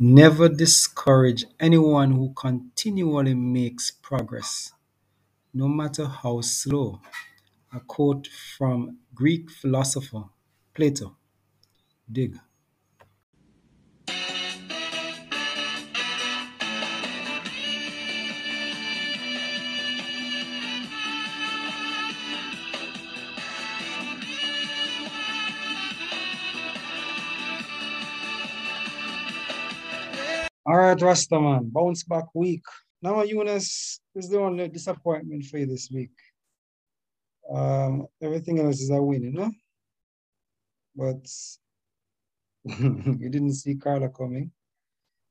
Never discourage anyone who continually makes progress, no matter how slow. A quote from Greek philosopher Plato. Dig. All right, Rastaman, bounce back week. Now, Eunice is the only disappointment for you this week. Um, everything else is a win, you know? But you didn't see Carla coming,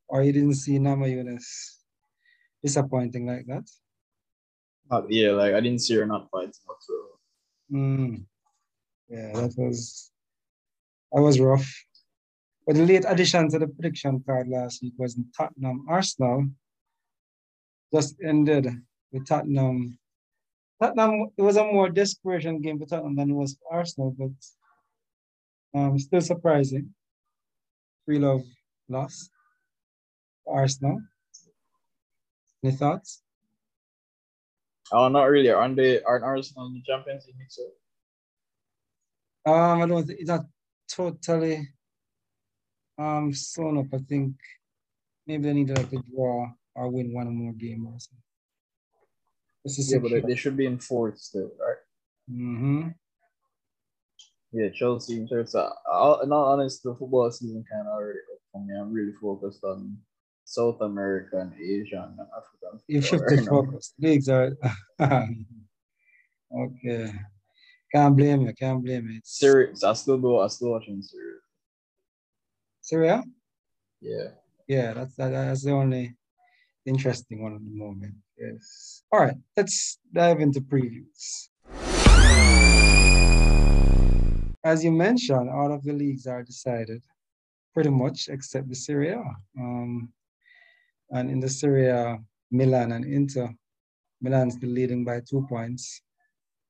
or you didn't see Namajunas disappointing like that. Uh, yeah, like I didn't see her not fighting whatsoever. Mm. Yeah, that was that was rough. But the late addition to the prediction card last week was in Tottenham Arsenal. Just ended with Tottenham. Tottenham, it was a more desperation game for Tottenham than it was for Arsenal, but um, still surprising. Three love loss for Arsenal. Any thoughts? Oh, not really. Aren't they? Aren't Arsenal the Champions League next year? Um, I don't think it's not totally um, sewn up. I think maybe they need to like a draw or win one more game or something. This is yeah, but they should be in fourth still, right? Mm-hmm. Yeah, Chelsea. Chelsea. Uh, in all honesty, the football season kind of already for me. I'm really focused on South America and Asia and Africa. You shifted focus. Leagues are okay. Can't blame you. Can't blame you. Serious. I still do. I still watching series. Serie A? Yeah. Yeah, that's that, that's the only interesting one at the moment. Yes. All right, let's dive into previews. As you mentioned, all of the leagues are decided pretty much except the Serie A. Um, and in the Serie A, Milan and Inter, Milan's still leading by two points.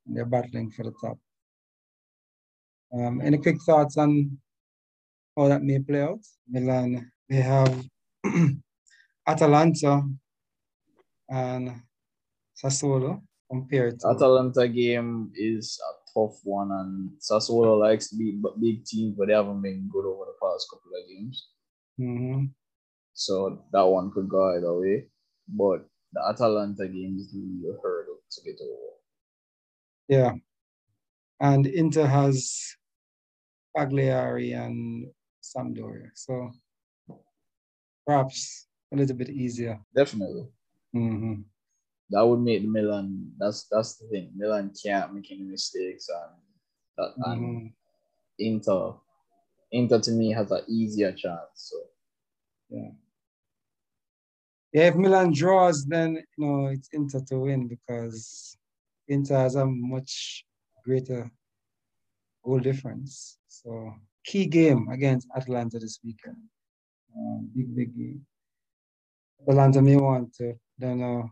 They're battling for the top. Um, any quick thoughts on how that may play out. Milan, they have Atalanta and Sassuolo compared to. Atalanta game is a tough one, and Sassuolo likes to beat big teams, but they haven't been good over the past couple of games. Mm-hmm. So that one could go either way. But the Atalanta game is the hurdle to get over. Yeah. And Inter has Cagliari and Sampdoria. So perhaps a little bit easier. Definitely. Mm-hmm. That would make Milan. That's that's the thing. Milan can't make any mistakes, and that mm-hmm. and Inter, Inter to me has an easier chance. So yeah. Yeah, if Milan draws, then you know it's Inter to win because Inter has a much greater goal difference. So key game against Atalanta this weekend. Um, big, big game. Atalanta may want to, don't know.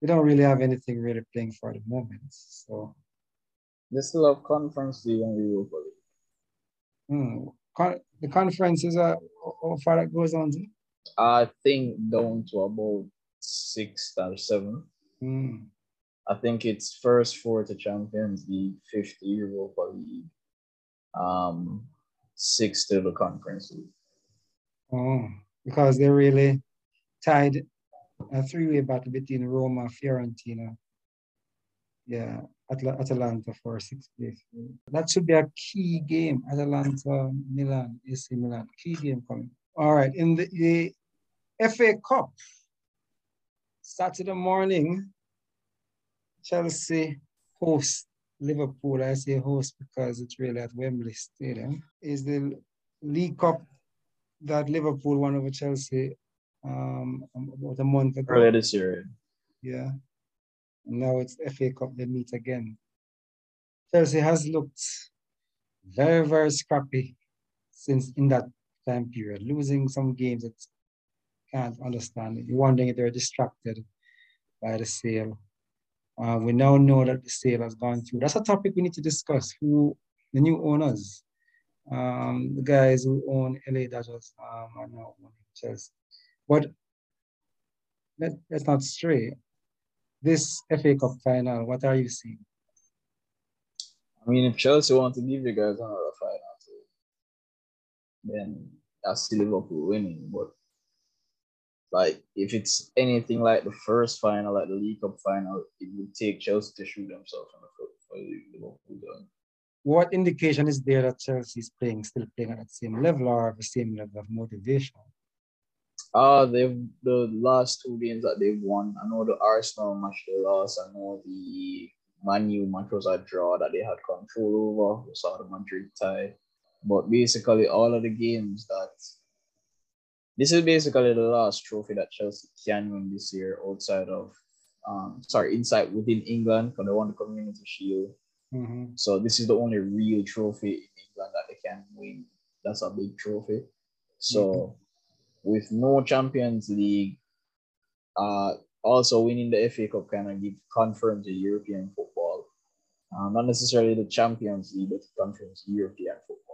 They don't really have anything really playing for the moment. So they still have conference league and Europa League. Hmm. Con- the conference is uh, how far that goes on to? I think down to about six or seven. Hmm. I think it's first four to Champions League, fifth Europa League, um, six to the conference. Oh, because they really tied a three-way battle between Roma, Fiorentina, yeah, Atl- Atalanta for sixth place. That should be a key game. Atalanta, Milan, AC Milan, key game coming. All right, in the, the FA Cup, Saturday morning, Chelsea host Liverpool, I say host because it's really at Wembley Stadium, is the League Cup that Liverpool won over Chelsea um, about a month ago. Earlier this year. Yeah. And now it's FA Cup, they meet again. Chelsea has looked very, very scrappy since in that time period, losing some games that can't understand. You're wondering if they're distracted by the sale uh, we now know that the sale has gone through. That's a topic we need to discuss. Who the new owners Um, the guys who own LA Dodgers um, are now owning Chelsea. But let, let's not stray. This FA Cup final, what are you seeing? I mean, if Chelsea want to give you guys another final, then that's Liverpool winning. But like, if it's anything like the first final, like the League Cup final, it would take Chelsea to shoot themselves in the foot for Liverpool done. What indication is there that Chelsea is playing, still playing at the same level or the same level of motivation? Uh, they've the last two games that they've won. I know the Arsenal match they lost. I know the Man U match was a draw that they had control over. We saw the Madrid tie. But basically, all of the games that this is basically the last trophy that Chelsea can win this year outside of, um, sorry, inside within England because they won the Community Shield. Mm-hmm. So this is the only real trophy in England that they can win. That's a big trophy. So mm-hmm. with no Champions League, uh, also winning the FA Cup kind of give confirms the European football. Uh, not necessarily the Champions League, but confirms European football.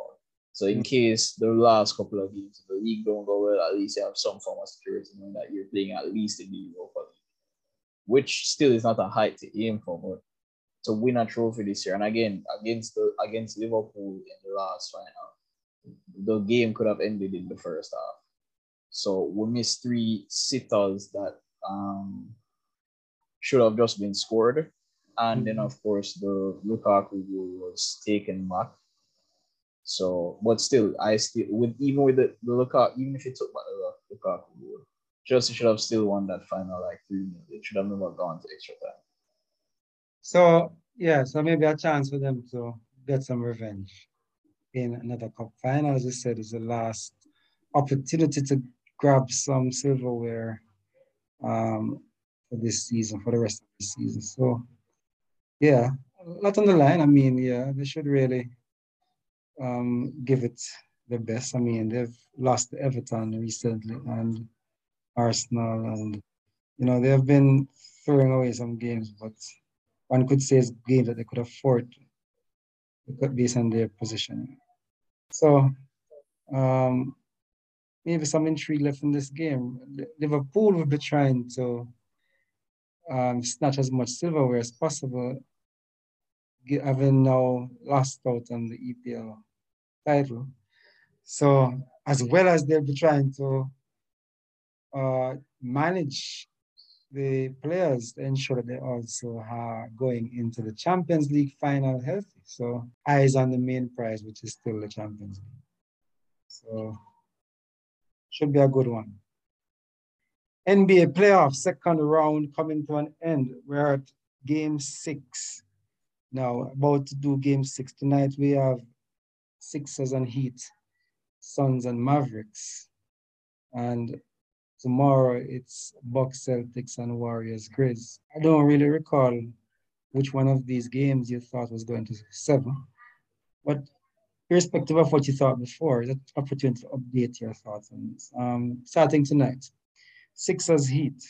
So in case the last couple of games of the league don't go well, at least you have some form of security knowing that you're playing at least in the Europa League, which still is not a height to aim for, but to win a trophy this year. And again, against the against Liverpool in the last final, the game could have ended in the first half. So we missed three sitters that um, should have just been scored. And then, of course, the Lukaku goal was taken back. So, but still, I still with even with the, the Lukaku, even if he took back the Lukaku goal, Chelsea should have still won that final like three 0 It should have never gone to extra time. So yeah, so maybe a chance for them to get some revenge in another cup final. As I said, is the last opportunity to grab some silverware um, for this season, for the rest of the season. So, yeah, a lot on the line. I mean, yeah, they should really um, give it the best. I mean, they've lost to Everton recently and Arsenal, and you know they have been throwing away some games, but one could say it's games that they could afford based on their position. So, um, maybe some intrigue left in this game. Liverpool will be trying to um, snatch as much silverware as possible, having now lost out on the EPL title. So, as well as they'll be trying to uh, manage the players to ensure that they also are going into the Champions League final healthy. So, eyes on the main prize, which is still the Champions League. So, should be a good one. NBA playoff second round coming to an end. We're at game six. Now, about to do game six tonight. We have Sixers and Heat, Suns and Mavericks. And tomorrow it's Bucks, Celtics, and Warriors, Grizz. I don't really recall which one of these games you thought was going to seven, but irrespective of what you thought before, an opportunity to update your thoughts on this. Um, starting tonight, Sixers Heat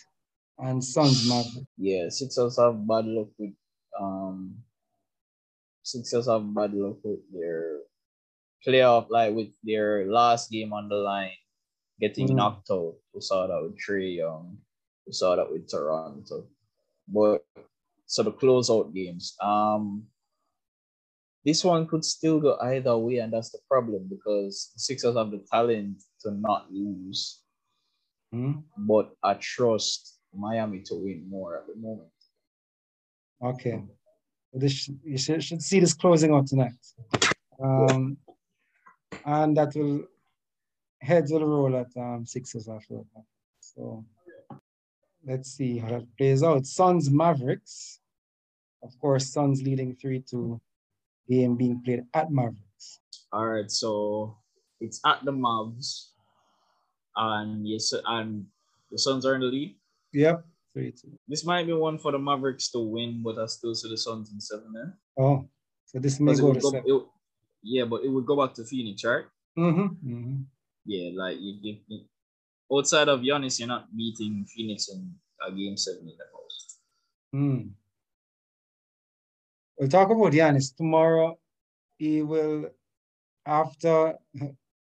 and Suns Mavericks. Yeah, Sixers have bad luck with um Sixers have bad luck with their playoff, like with their last game on the line, getting mm. knocked out. We saw that with Trae Young. We saw that with Toronto. But so the closeout games. Um this one could still go either way, and that's the problem because the Sixers have the talent to not lose. Mm-hmm. But I trust Miami to win more at the moment. Okay. This, you should, should see this closing out tonight. Um, and that will heads will roll at um, Sixers after that. So let's see how that plays out. Suns Mavericks. Of course, Suns leading 3 2 game being played at Mavericks? All right, so it's at the Mavs, and yes, and the Suns are in the lead. Yep, three two. This might be one for the Mavericks to win, but I still see the Suns in seven. Eh? Oh, so this may go, go it, yeah, but it would go back to Phoenix, right? Mm-hmm. mm-hmm. Yeah, like you, you, you, outside of Giannis, you're not beating Phoenix in a game seven in the most. Hmm. We'll talk about Giannis tomorrow. He will after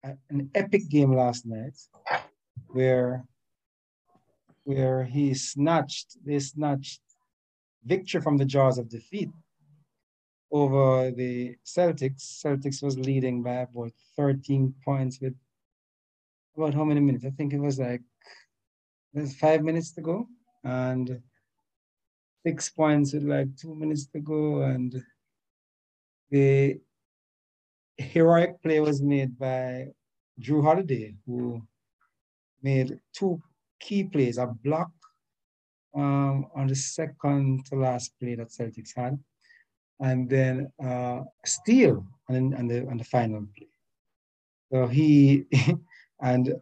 an epic game last night where where he snatched they snatched victory from the jaws of defeat over the Celtics. Celtics was leading by about 13 points with about how many minutes? I think it was like there's five minutes to go and six points with like two minutes to go and the heroic play was made by Jrue Holiday, who made two key plays, a block um, on the second to last play that Celtics had, and then uh, steal on, on, the, on the final play. So he and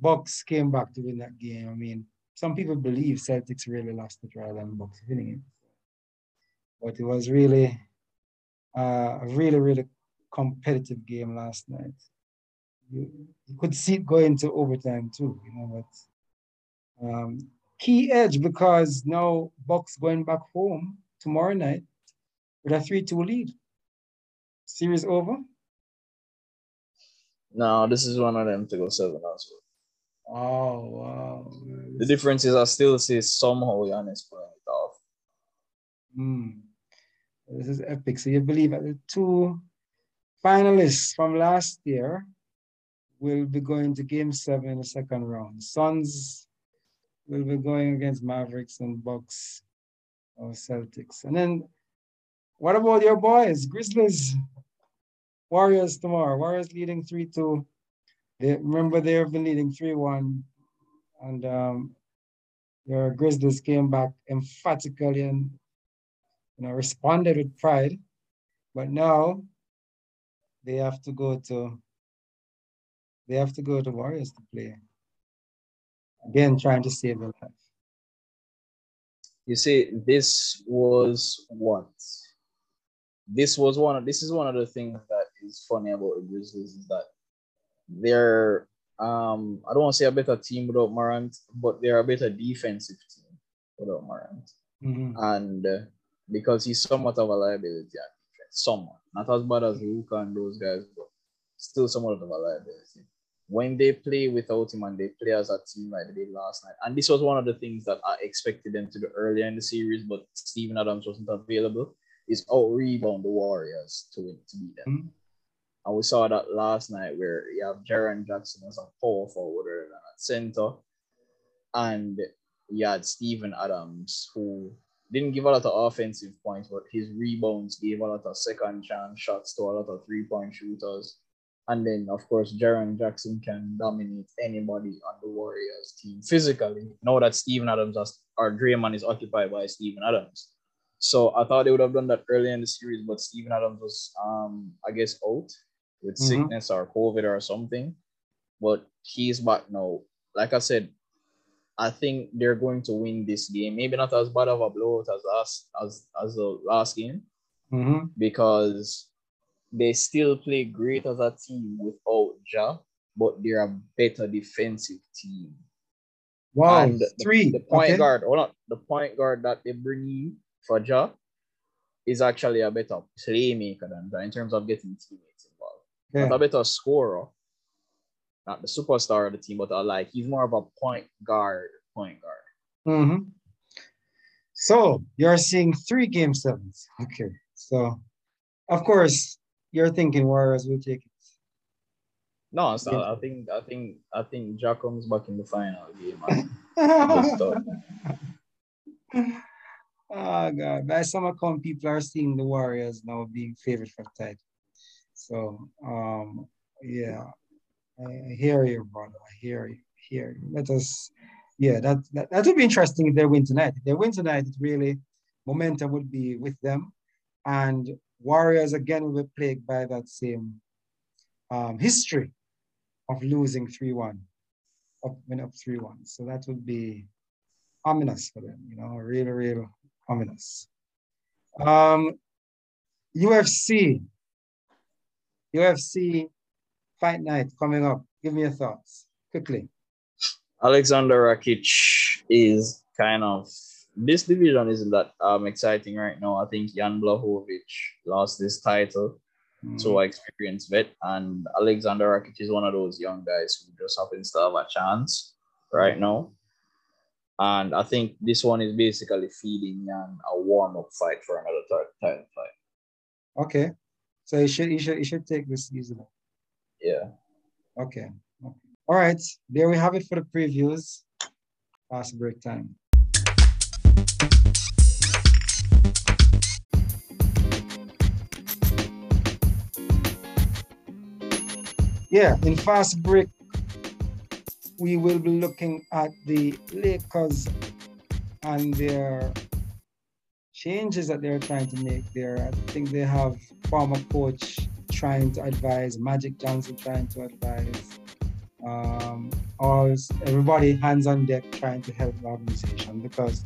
Bucks came back to win that game. I mean, some people believe Celtics really lost the trial and Bucks winning it. But it was really uh, a really, really competitive game last night. You, you could see it going to overtime too, you know, but um, key edge because now Bucks going back home tomorrow night with a 3-2 lead. Series over? No, this is one of them to go seven as well. Oh wow. The difference is I still see somehow Giannis pulling it off. Hmm. This is epic. So you believe that the two finalists from last year will be going to game seven in the second round. Suns will be going against Mavericks and Bucks or Celtics. And then what about your boys, Grizzlies, Warriors tomorrow? Warriors leading 3-2. They, remember they have been leading 3-1 and um, your Grizzlies came back emphatically and you know responded with pride. But now they have to go to they have to go to Warriors to play. Again, trying to save their life. You see, this was what? This was one of this is one of the things that is funny about the Grizzlies is that they're um I don't want to say a better team without Morant, but they're a better defensive team without Morant. Mm-hmm. And uh, because he's somewhat of a liability at defense, somewhat. Not as bad as Luka and those guys, but still somewhat of a liability when they play without him and they play as a team like they did last night. And this was one of the things that I expected them to do earlier in the series, but Steven Adams wasn't available. Is out rebound the Warriors to win to beat them. Mm-hmm. And we saw that last night where you have Jaren Jackson as a power forward and at center. And you had Steven Adams, who didn't give a lot of offensive points, but his rebounds gave a lot of second chance shots to a lot of three point shooters. And then, of course, Jaren Jackson can dominate anybody on the Warriors team physically. Know that Steven Adams has, or Draymond is occupied by Steven Adams. So I thought they would have done that earlier in the series, but Steven Adams was, um, I guess, out with mm-hmm. sickness or COVID or something. But he's back now. Like I said, I think they're going to win this game. Maybe not as bad of a blowout as last as as the last game, mm-hmm. because they still play great as a team without Ja, but they're a better defensive team. Wow, and the, three. The point okay. guard, hold on, the point guard that they bring in for Ja is actually a better playmaker than Ja in terms of getting teammates involved. Yeah. Not a better scorer, not the superstar of the team, but I like he's more of a point guard, point guard. Mm-hmm. So you're seeing three game sevens. Okay. So of course, you're thinking Warriors will take it. No, it's not. I think I think I think Jack back in the final game. oh god. By some account, people are seeing the Warriors now being favored for title. So um yeah. I hear you, brother. I hear you. Hear you. Let us yeah, that, that that would be interesting if they win tonight. If they win tonight, it really momentum would be with them. And Warriors again will be plagued by that same um, history of losing 3-1, up, went up 3-1. So that would be ominous for them, you know, real, real ominous. Um, UFC, UFC fight night coming up. Give me your thoughts quickly. Aleksandar Rakic is kind of this division isn't that um exciting right now. I think Jan Blachowicz lost his title Mm. So experienced vet, and Aleksandar Rakic is one of those young guys who just happens to have a chance right now. And I think this one is basically feeding Jan a warm up fight for another ti- title fight. Okay. So you should you should you should take this season. Yeah. Okay. okay. All right. There we have it for the previews. Fast break time. Yeah, in fast break, we will be looking at the Lakers and their changes that they're trying to make there. I think they have former coach trying to advise, Magic Johnson trying to advise, um, all everybody hands on deck trying to help the organization because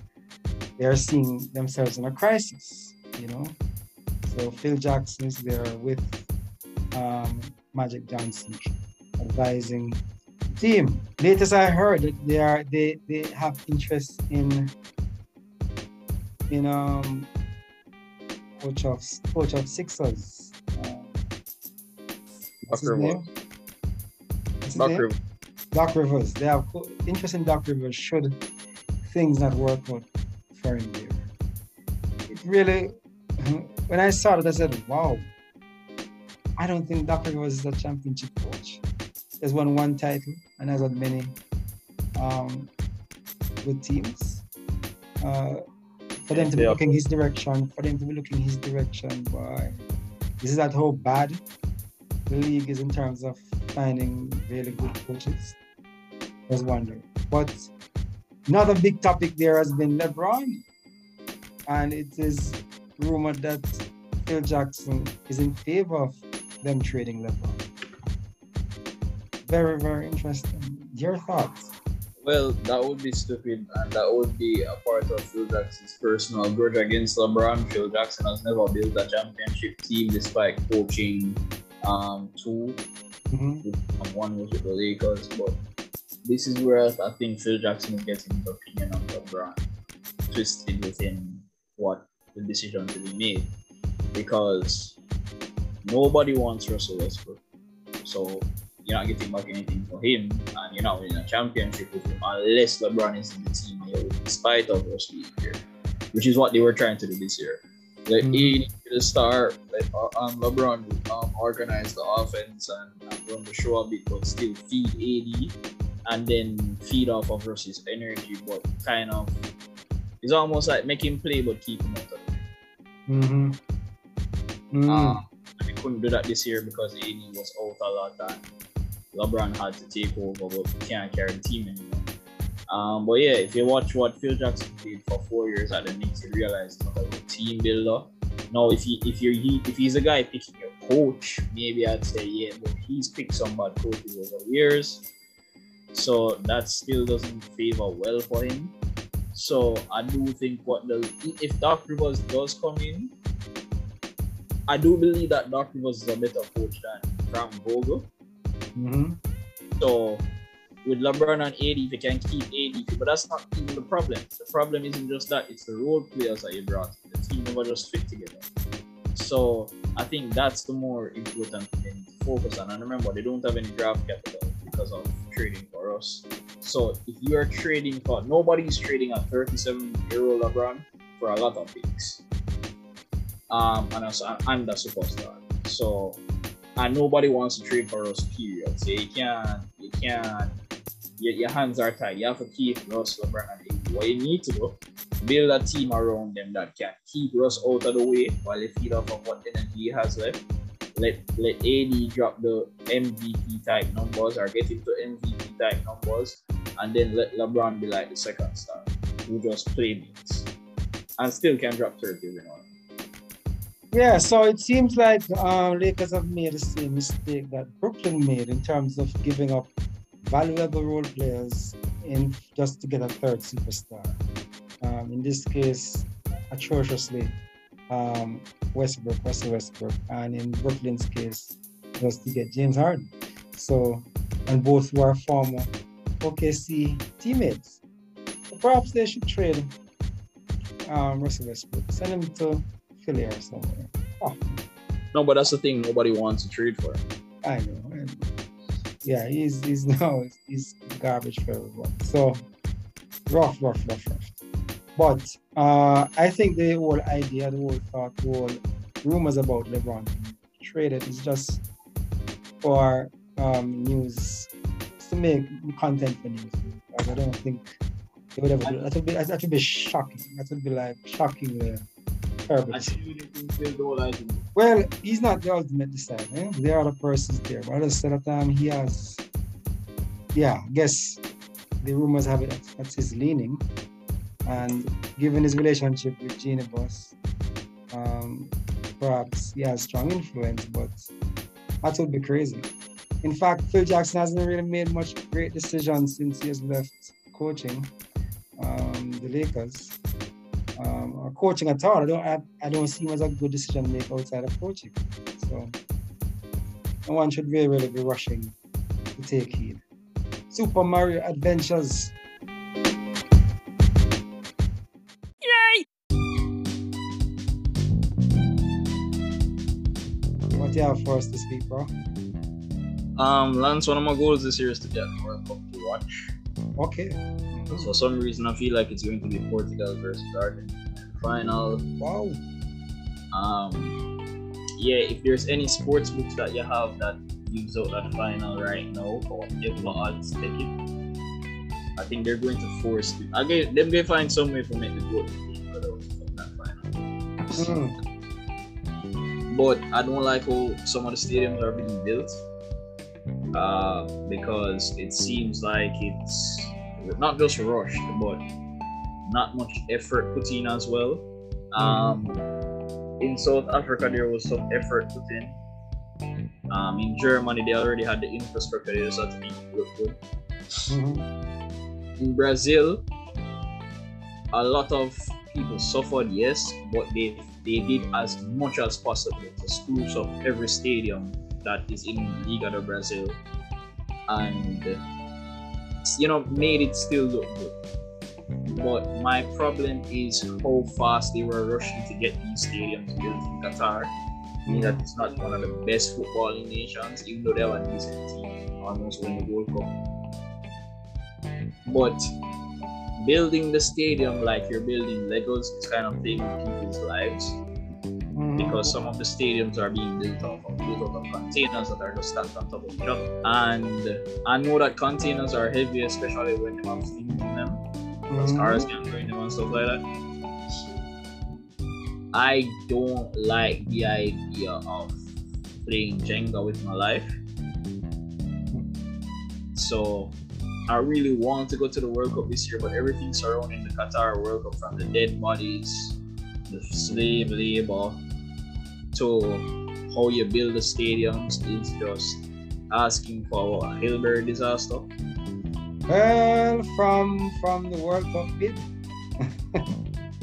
they're seeing themselves in a crisis, you know. So Phil Jackson is there with um, Magic Johnson advising team. Latest I heard that they are they they have interest in in um coach of coach of Sixers. Uh, what's his Doc name? Rivers. Doc? Rivers. Doc Rivers. They have co- interest in Doc Rivers should things not work out for him there. It really, when I saw it, I said, wow, I don't think Rivers is a championship coach. He's won one title and has had many um, good teams. Uh, for them to be looking his direction, for them to be looking his direction, boy, this is that how bad the league is in terms of finding really good coaches. I was wondering. But another big topic there has been LeBron. And it is rumored that Phil Jackson is in favor of them trading LeBron. Very, very interesting. Your thoughts? Well, that would be stupid, and that would be a part of Phil Jackson's personal grudge against LeBron. Phil Jackson has never built a championship team despite coaching um, two, Mhm. and one was with the Lakers. But this is where I think Phil Jackson is getting his opinion on LeBron twisted within what the decision to be made, because nobody wants Russell Westbrook, so you're not getting back anything for him, and you're not winning a championship with him unless LeBron is in the team and you're in spite of Russ being here, which is what they were trying to do this year. Let Mhm. AD be the star, let uh, um, LeBron um, organize the offense and, and run the show a bit, but still feed AD and then feed off of Russ's energy, but kind of it's almost like make him play but keep him out of way. Mm-hmm. Mm. They couldn't do that this year because AD was out a lot and LeBron had to take over, but he can't carry the team anymore. Um, but yeah, if you watch what Phil Jackson did for four years at the Knicks, you realize he's not a team builder. Now, if he if you're he, if he's a guy picking your coach, maybe I'd say yeah, but he's picked some bad coaches over the years, so that still doesn't favor well for him. So I do think what the if Doc Rivers does come in, I do believe that Doc Rivers is a better coach than Frank Vogel. Mm-hmm. So with LeBron and AD, if you can keep AD, but that's not even the problem. The problem isn't just that; it's the role players that you brought. The team never just fit together. So I think that's the more important thing to focus on. And remember, they don't have any draft capital because of trading for Russ. So if you are trading for nobody's trading a 37 year old LeBron for a lot of picks, um, and a, and a superstar. So and nobody wants to trade for Russ. Period. So you can't, you can't. Your, your hands are tied. You have to keep Russ, LeBron, and AD. What you need to do, build a team around them that can keep Russ out of the way while they feed off of what energy he has left. Let let AD drop the MVP type numbers or get into MVP type numbers, and then let LeBron be like the second star who just play playmates and still can drop 30 every now and then. Yeah, so it seems like uh, Lakers have made the same mistake that Brooklyn made in terms of giving up valuable role players in just to get a third superstar. Um, in this case, atrociously, um, Westbrook, Russell Westbrook, and in Brooklyn's case, was to get James Harden. So, and both were former OKC teammates. So perhaps they should trade um, Russell Westbrook, send him to Philly or somewhere. Oh, No, but that's the thing. Nobody wants to trade for him. I know. I know. Yeah, he's he's no he's garbage for everyone. So rough, rough, rough, rough. But uh, I think the whole idea, the whole thought, the whole rumors about LeBron traded is just for um, news to make content for news. I don't think they would ever do that. Would be, that would be shocking. That would be like shockingly terrible. Well, he's not the ultimate decider. Eh? There are other persons there. But at the same time, he has, yeah, I guess the rumors have it that's his leaning. And given his relationship with Jeanie Buss, um, perhaps he has strong influence, but that would be crazy. In fact, Phil Jackson hasn't really made much great decisions since he has left coaching um, the Lakers. Um, or coaching at all. I don't I, I don't see him as a good decision maker outside of coaching. So no one should really, really be rushing to take heed. Super Mario Adventures. Yay! What do you have for us this week, bro? Um, Lance, one of my goals this year is to get World Cup to watch. Okay. So for some reason, I feel like it's going to be Portugal versus Argentina final. Wow. Um, yeah, if there's any sports books that you have that gives out that final right now, or if the odds take it, I think they're going to force it. Again, them they find some way for me to the goal that final. Mm. But I don't like how some of the stadiums are being built uh, because it seems like it's not just rushed, but not much effort put in as well. Um, in South Africa, there was some effort put in. Um, in Germany, they already had the infrastructure, they just had to it good. Mm-hmm. In Brazil, a lot of people suffered, yes, but they they did as much as possible to spruce up every stadium that is in Liga do Brazil and you know made it still look good. But my problem is how fast they were rushing to get these stadiums built in Qatar. I mean, that it's not one of the best footballing nations, even though they have a decent team, almost win the World Cup. But building the stadium like you're building Legos is kind of taking people's lives mm-hmm. because some of the stadiums are being built off of built out of containers that are just stacked on top of each other. And I know that containers are heavy, especially when you have things in them. Because mm-hmm. cars can in them and stuff like that. I don't like the idea of playing Jenga with my life. So I really want to go to the World Cup this year, but everything surrounding the Qatar World Cup from the dead bodies, the slave labor, to how you build the stadiums is just asking for a Hillsborough disaster. Well, from from the World Cup bid,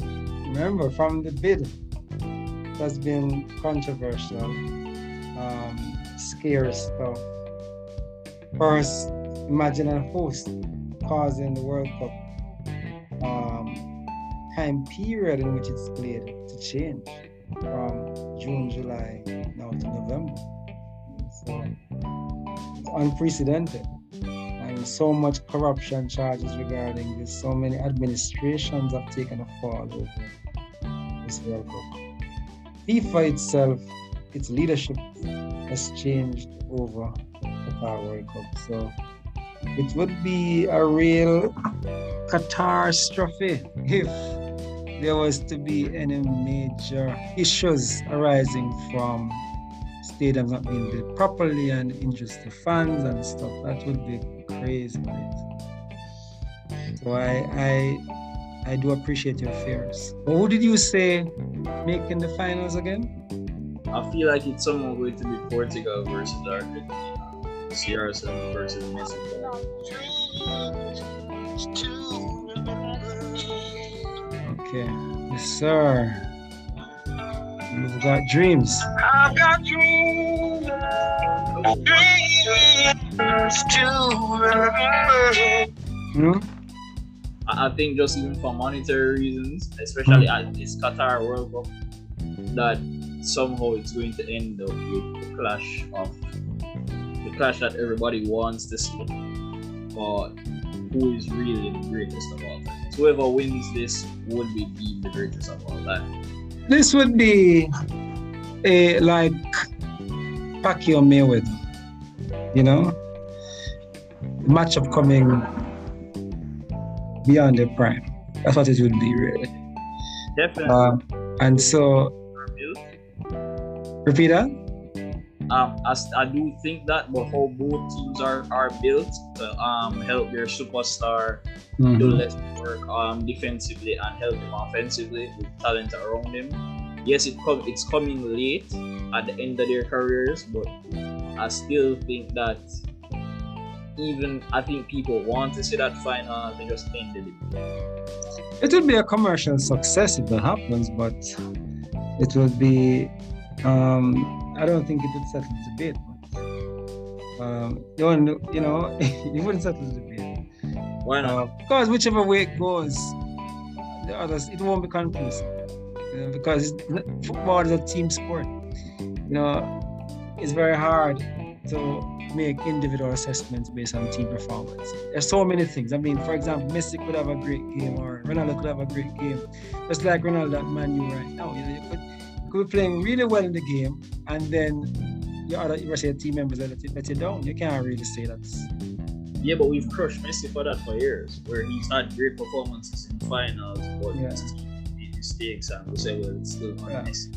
remember from the bid, that's been controversial, um, scary stuff. First, imagine a host causing the World Cup um, time period in which it's played to change from June, July, now to November. So uh, it's unprecedented. And so much corruption charges regarding this. So many administrations have taken a fall over this World Cup. FIFA itself, its leadership has changed over the World Cup. So it would be a real catastrophe if there was to be any major issues arising from stadiums not being built properly and injuries to fans and stuff, that would be crazy. Right? So I, I, I do appreciate your fears. But who did you say making the finals again? I feel like it's someone going to be Portugal versus Argentina, CR7 versus Mexico. Okay. Yes, sir. You've got dreams. I've got dreams. Dreams to hmm? I think just even for monetary reasons, especially hmm? at this Qatar World Cup, that somehow it's going to end up with the clash of the clash that everybody wants to see. But who is really the greatest of all time? Whoever wins this would be the greatest of all time. This would be a like Pacquiao Mayweather, you know, match of coming beyond the prime. That's what it would be, really. Definitely. Uh, and so, repeat that. Um, as I do think that, but how both teams are are built to um help their superstar mm-hmm. do less work um defensively and help him offensively with talent around him. Yes, it com- it's coming late at the end of their careers, but I still think that even I think people want to see that final and just ended it. It would be a commercial success if that happens, but it would be. Um, I don't think it would settle debate. Um, you, you know, you wouldn't settle the debate. Why not? Uh, because whichever way it goes, the others it won't be conclusive. You know, because football is a team sport. You know, it's very hard to make individual assessments based on team performance. There's so many things. I mean, for example, Messi could have a great game or Ronaldo could have a great game. Just like Ronaldo at Man U right now. You know, you could, you could be playing really well in the game and then your other your team members let you, let you down. You can't really say that. Yeah, but we've crushed Messi for that for years, where he's had great performances in finals, but yeah. made mistakes and we say, well, it's still not yeah. Messi.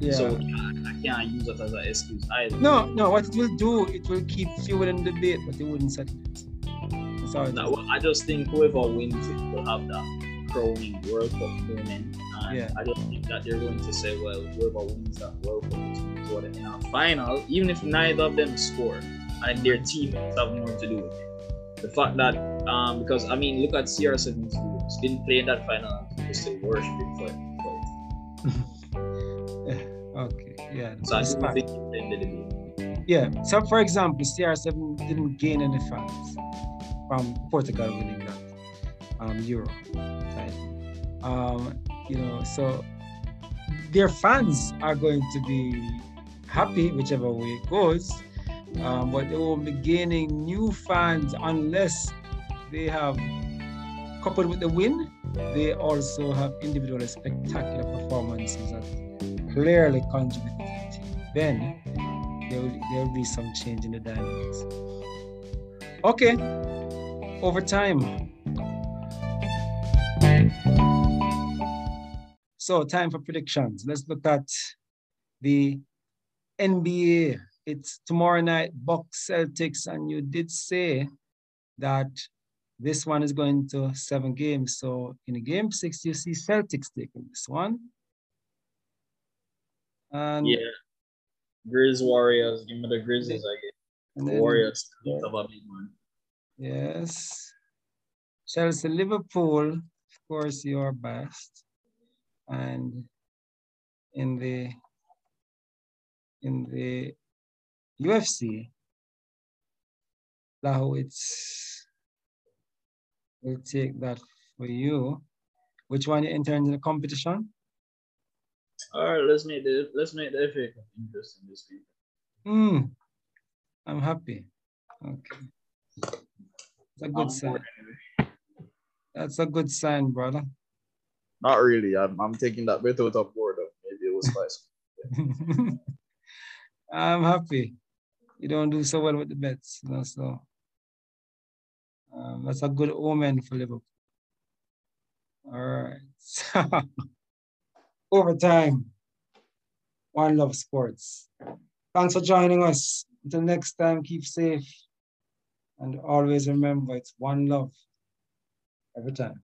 Yeah. So I can't use that as an excuse either. No, no. What it will do, it will keep fueling the debate, but it wouldn't settle it. Sorry. No, well, I just think whoever wins it will have that crowning World Cup moment. And yeah. I don't think that they're going to say, well, whoever wins that World Cup is what in a final, even if neither of them score and their teammates have more to do with it. The fact that, um, because I mean, look at CR7 students, didn't play in that final, just say worship it for it. Okay, yeah. So I think Yeah. So for example, CR7 didn't gain any fans from Portugal winning that um, Euro. Right? Um, you know, so their fans are going to be happy whichever way it goes, um, but they won't be gaining new fans unless they have coupled with the win. They also have individual spectacular performances that clearly contributed to the then there will, there will be some change in the dynamics. Okay, over time. So, time for predictions. Let's look at the NBA. It's tomorrow night, Bucks Celtics, and you did say that this one is going to seven games. So in game six, you see Celtics taking this one. And yeah, Grizz Warriors. Give me the Grizzlies, I guess. The Warriors yeah. a big one. Yes. Chelsea, Liverpool, of course, your best. And in the in the UFC, it's we'll take that for you. Which one you entering in the competition? All right, let's make the let's make the FA Cup interesting this week. Hmm. I'm happy. Okay. It's a good I'm sign. Anyway. That's a good sign, brother. Not really. I'm, I'm taking that bit out of boredom. Maybe it was nice. I'm happy. You don't do so well with the bets, you know, so um, that's a good omen for Liverpool. All right. overtime. One Love Sports. Thanks for joining us. Until next time, keep safe. And always remember it's one love every time.